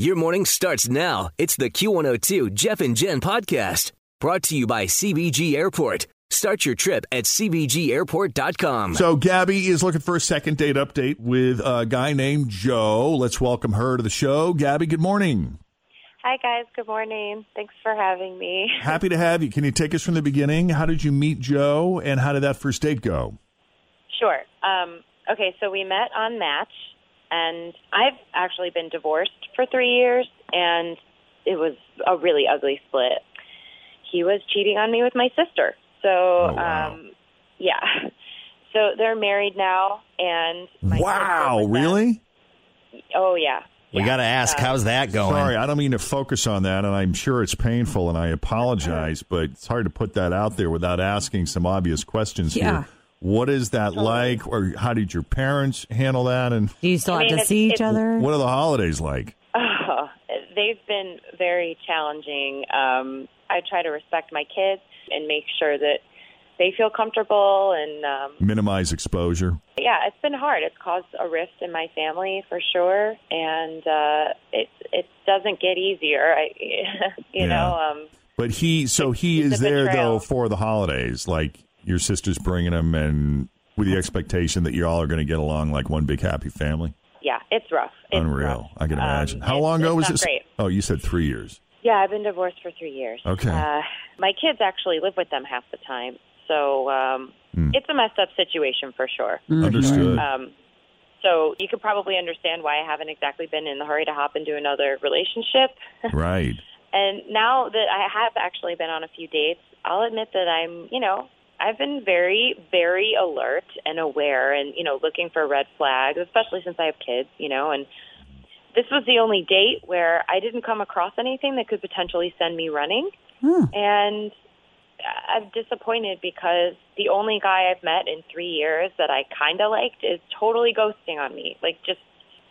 Your morning starts now. It's the Q102 Jeff and Jen podcast brought to you by CVG Airport. Start your trip at CVGAirport.com. So, Gabby is looking for a second date update with a guy named Joe. Let's welcome her to the show. Gabby, good morning. Hi, guys. Good morning. Thanks for having me. Happy to have you. Can you take us from the beginning? How did you meet Joe, and how did that first date go? Sure. Um, okay, so we met on Match, and I've actually been divorced for three years, and it was a really ugly split. He was cheating on me with my sister. So, Oh, wow. um, yeah. So they're married now, and my wow, really? that- Oh yeah. We Yeah. got to ask, Uh, how's that going? Sorry, I don't mean to focus on that, and I'm sure it's painful, and I apologize, but it's hard to put that out there without asking some obvious questions Yeah. here. What is that like, or how did your parents handle that, and Do you still I have mean, to see each other? what are the holidays like? Oh, they've been very challenging. Um, I try to respect my kids and make sure that they feel comfortable. And um, Minimize exposure. yeah, it's been hard. It's caused a rift in my family for sure, and uh, it it doesn't get easier. I, you Yeah. know, um, But he, so he is a there betrayal. though for the holidays. Like your sister's bringing them, and with the expectation that you all are going to get along like one big happy family. yeah, it's rough. It's Unreal. rough. I can Um, imagine. How long ago was not this? Great. Oh, you said three years. Yeah, I've been divorced for three years. Okay. Uh, my kids actually live with them half the time, so um, Hmm. it's a messed up situation for sure. Understood. Um, so you could probably understand why I haven't exactly been in the hurry to hop into another relationship. right. and now that I have actually been on a few dates, I'll admit that I'm, you know, I've been very, very alert and aware and, you know, looking for red flags, especially since I have kids, you know, and this was the only date where I didn't come across anything that could potentially send me running. Hmm. And I'm disappointed because the only guy I've met in three years that I kind of liked is totally ghosting on me. Like, just,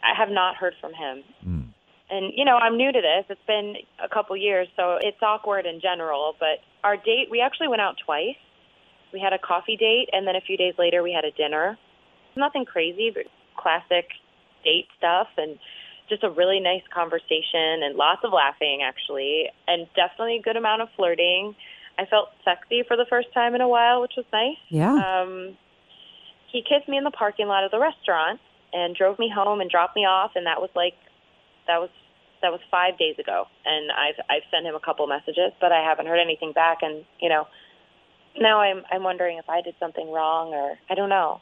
I have not heard from him. Hmm. And, you know, I'm new to this. It's been a couple years, so it's awkward in general. But our date, we actually went out twice. We had a coffee date, and then a few days later, we had a dinner. Nothing crazy, but classic date stuff. And just a really nice conversation and lots of laughing, actually, and definitely a good amount of flirting. I felt sexy for the first time in a while, which was nice. Yeah. Um, he kissed me in the parking lot of the restaurant and drove me home and dropped me off, and that was like that was that was five days ago. And I've I've sent him a couple messages, but I haven't heard anything back. And you know, now I'm I'm wondering if I did something wrong or I don't know.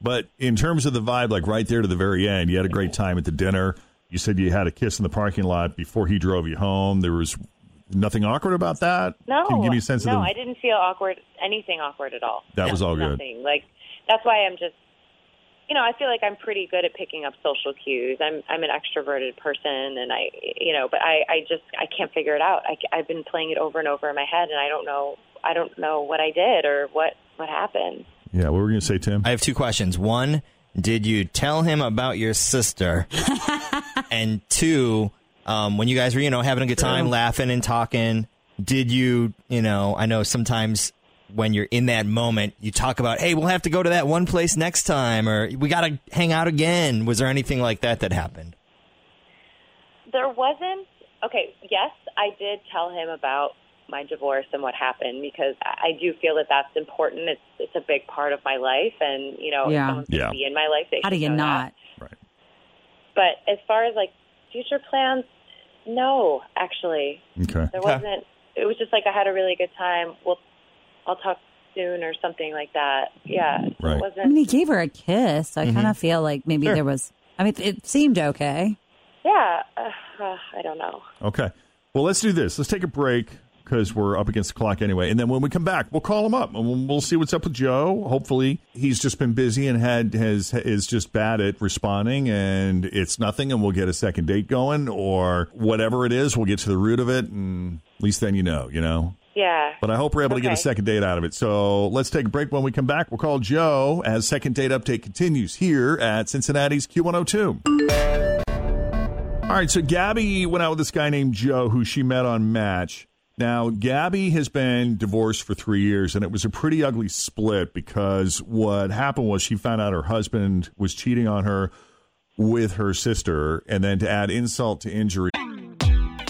But in terms of the vibe, like right there to the very end, you had a great time at the dinner. You said you had a kiss in the parking lot before he drove you home. There was nothing awkward about that. No, Can you give me a sense no, of the? I didn't feel awkward, anything awkward at all. That was all good. Nothing. Like that's why I'm just, you know, I feel like I'm pretty good at picking up social cues. I'm I'm an extroverted person, and I, you know, but I I just I can't figure it out. I, I've been playing it over and over in my head, and I don't know I don't know what I did or what what happened. Yeah, what were you going to say, Tim? I have two questions. One, did you tell him about your sister? and two, um, when you guys were, you know, having a good time, laughing and talking, did you, you know, I know sometimes when you're in that moment, you talk about, hey, we'll have to go to that one place next time, or we got to hang out again. Was there anything like that that happened? There wasn't. Okay, yes, I did tell him about my divorce and what happened because I I do feel that that's important. It's it's a big part of my life, and you know, Yeah. someone's Yeah. be in my life, they How do you not? that. But as far as like future plans, no, actually. Okay. There wasn't. It was just like I had a really good time. Well, I'll talk soon or something like that. Yeah. Right. It I wasn't. mean, he gave her a kiss. So I kind of feel like maybe Sure. there was. I mean, it seemed okay. yeah. Uh, uh, I don't know. Okay. Well, let's do this. Let's take a break because we're up against the clock anyway. And then when we come back, we'll call him up and we'll, we'll see what's up with Joe. Hopefully, he's just been busy and had has is just bad at responding, and it's nothing. And we'll get a second date going or whatever it is. We'll get to the root of it, and at least then you know, you know. Yeah. But I hope we're able to get a second date out of it. So let's take a break. When we come back, we'll call Joe as second date update continues here at Cincinnati's Q102. All right, so Gabby went out with this guy named Joe who she met on Match. Now, Gabby has been divorced for three years, and it was a pretty ugly split because what happened was she found out her husband was cheating on her with her sister, and then to add insult to injury,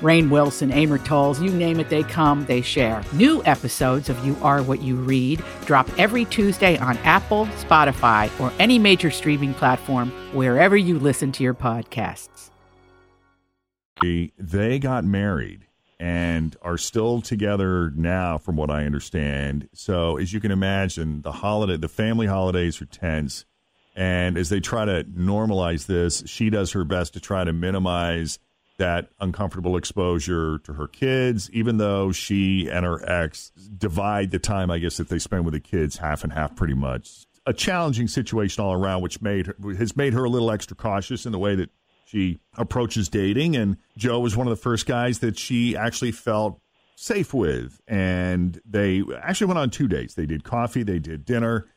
Rainn Wilson, Amor Towles, you name it, they come, they share. New episodes of You Are What You Read drop every Tuesday on Apple, Spotify, or any major streaming platform wherever you listen to your podcasts. they got married and are still together now from what i understand so as you can imagine the holiday the family holidays are tense and as they try to normalize this she does her best to try to minimize that uncomfortable exposure to her kids even though she and her ex divide the time i guess that they spend with the kids half and half pretty much. A challenging situation all around which made her, has made her a little extra cautious in the way that she approaches dating. And joe was one of the first guys that she actually felt safe with. And they actually went on two dates. They did coffee they did dinner.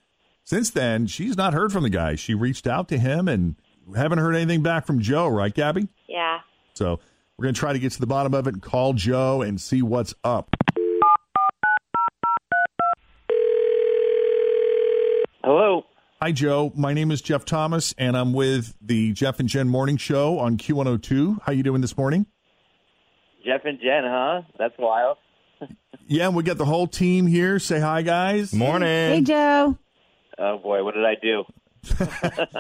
Since then she's not heard from the guy. She reached out to him and haven't heard anything back from joe right gabby? Yeah. So we're going to try to get to the bottom of it and call joe and see what's up Hello. Hi, Joe. My name is Jeff Thomas, and I'm with the Jeff and Jen Morning Show on Q102. How you doing this morning? Jeff and Jen, huh? That's wild. Yeah, and we got the whole team here. Say hi, guys. Morning. Hey, Joe. Oh boy, what did I do?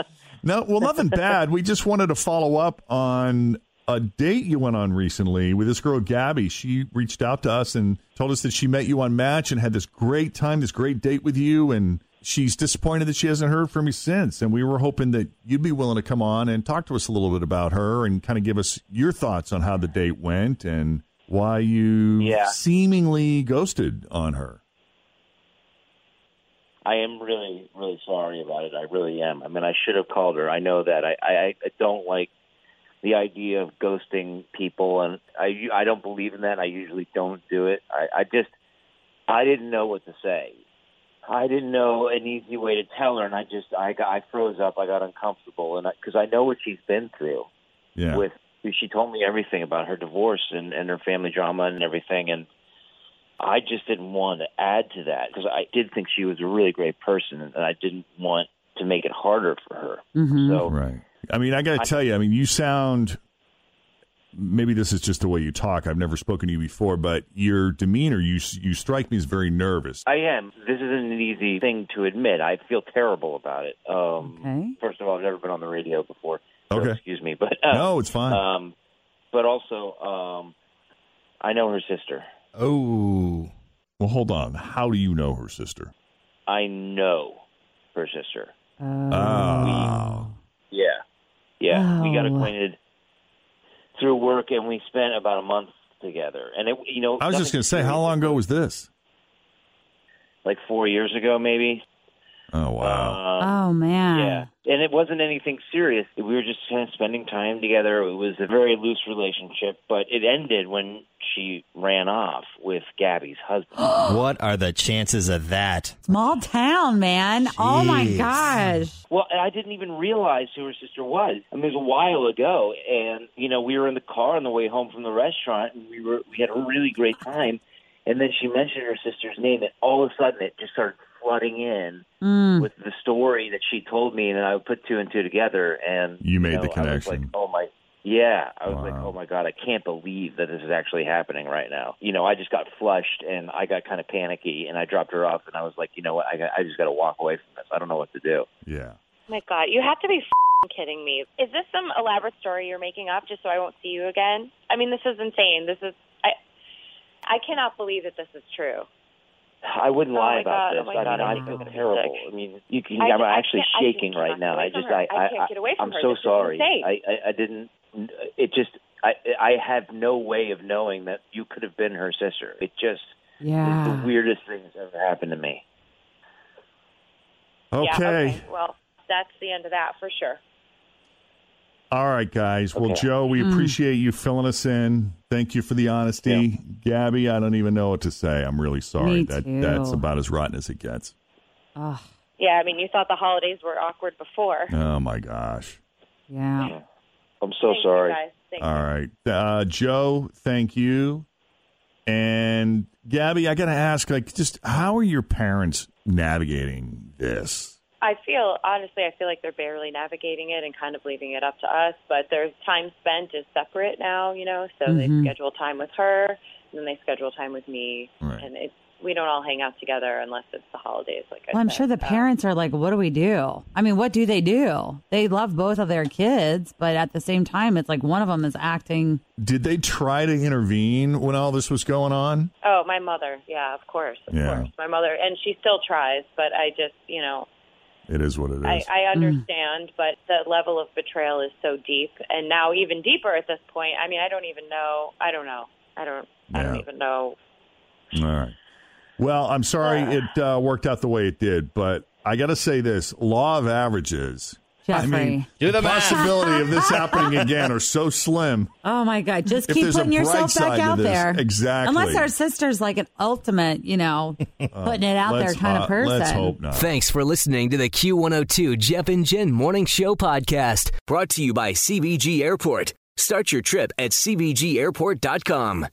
No, well, nothing bad. We just wanted to follow up on a date you went on recently with this girl, Gabby. She reached out to us and told us that she met you on Match and had this great time, this great date with you, and she's disappointed that she hasn't heard from you since. And we were hoping that you'd be willing to come on and talk to us a little bit about her and kind of give us your thoughts on how the date went and why you Yeah. seemingly ghosted on her. I am really, really sorry about it. I really am. I mean, I should have called her. I know that. I, I, I don't like the idea of ghosting people, and I, I don't believe in that. I usually don't do it. I, I just, I didn't know what to say. I didn't know an easy way to tell her, and I just, I got, I froze up. I got uncomfortable, and because I, know what she's been through. Yeah. with she told me everything about her divorce and, and her family drama and everything and I just didn't want to add to that because I did think she was a really great person and I didn't want to make it harder for her. Mm-hmm. So Right. I mean, I got to tell you, I mean, you sound. Maybe this is just the way you talk. I've never spoken to you before, but your demeanor, you you strike me as very nervous. I am. This isn't an easy thing to admit. I feel terrible about it. Um, Okay. First of all, I've never been on the radio before. So Okay. Excuse me, but uh, No, it's fine. Um, but also, um, I know her sister. Oh. Well, hold on. How do you know her sister? I know her sister. Oh. Yeah. Yeah. We got Oh. acquainted through work and we spent about a month together. And it you know I was just going to say, how long ago was this? Like 4 years ago maybe. Oh, wow. Um, Oh man. yeah. And it wasn't anything serious. We were just kind of spending time together. It was a very loose relationship, but it ended when she ran off with Gabby's husband. what are the chances of that? Small town, man. Oh my gosh. Well, I didn't even realize who her sister was. I mean, it was a while ago, and you know, we were in the car on the way home from the restaurant, and we were we had a really great time. And then she mentioned her sister's name, and all of a sudden, it just started flooding in Mm. with the story that she told me, and I would put two and two together, and You made know, the I was like, connection. oh my. Yeah, I was like, "Oh my god, I can't believe that this is actually happening right now." You know, I just got flushed and I got kind of panicky, and I dropped her off, and I was like, "You know what? I, got- I just got to walk away from this. I don't know what to do." Yeah. Oh my God, you have to be f***ing kidding me. Is this some elaborate story you're making up just so I won't see you again? I mean, this is insane. This is I I cannot believe that this is true. I wouldn't Oh lie my about God, this. oh I God, mean, I I think feel I'm terrible. sick. I mean, you can. I I'm I actually shaking right now. I just, her. I, I get away from I'm so This sorry. I, I, I didn't. It just, I, I have no way of knowing that you could have been her sister. It just, it's Yeah. the weirdest thing that's ever happened to me. Okay. Yeah, okay. Well, that's the end of that for sure. All right, guys. Well, Joe, we Mm. appreciate you filling us in. Thank you for the honesty. Gabby, I don't even know what to say. I'm really sorry. Me that too. that's about as rotten as it gets. Oh, Yeah, I mean, you thought the holidays were awkward before. Oh my gosh. yeah. I'm so Thank sorry. You guys. Thank All right. Uh, Joe, thank you. And Gabby, I got to ask like just how are your parents navigating this? I feel honestly, I feel like they're barely navigating it and kind of leaving it up to us. But their time spent is separate now, you know. So Mhm. they schedule time with her, and then they schedule time with me, Right. and it's we don't all hang out together unless it's the holidays. Like I Well, I'm said. sure the Um, parents are like, what do we do? I mean, what do they do? They love both of their kids, but at the same time, it's like one of them is acting. Did they try to intervene when all this was going on? Oh, my mother. Yeah, of course, of Yeah. course. My mother, and she still tries, but I just, you know, It is what it is. I, I understand, but the level of betrayal is so deep, and now even deeper at this point. I mean, I don't even know. I don't know. I don't. I don't even know. All right. Well, I'm sorry it uh, worked out the way it did, but I got to say this: law of averages. I mean, Jeffrey. Do the math. possibility of this happening again are so slim. Oh my God. Just keep putting yourself back out there. exactly. Unless our sister's like an ultimate, you know, uh, putting it out there kind ho- of uh, person. Let's hope not. Thanks for listening to the Q102 Jeff and Jen Morning Show podcast, brought to you by CVG Airport. Start your trip at CVGAirport.com.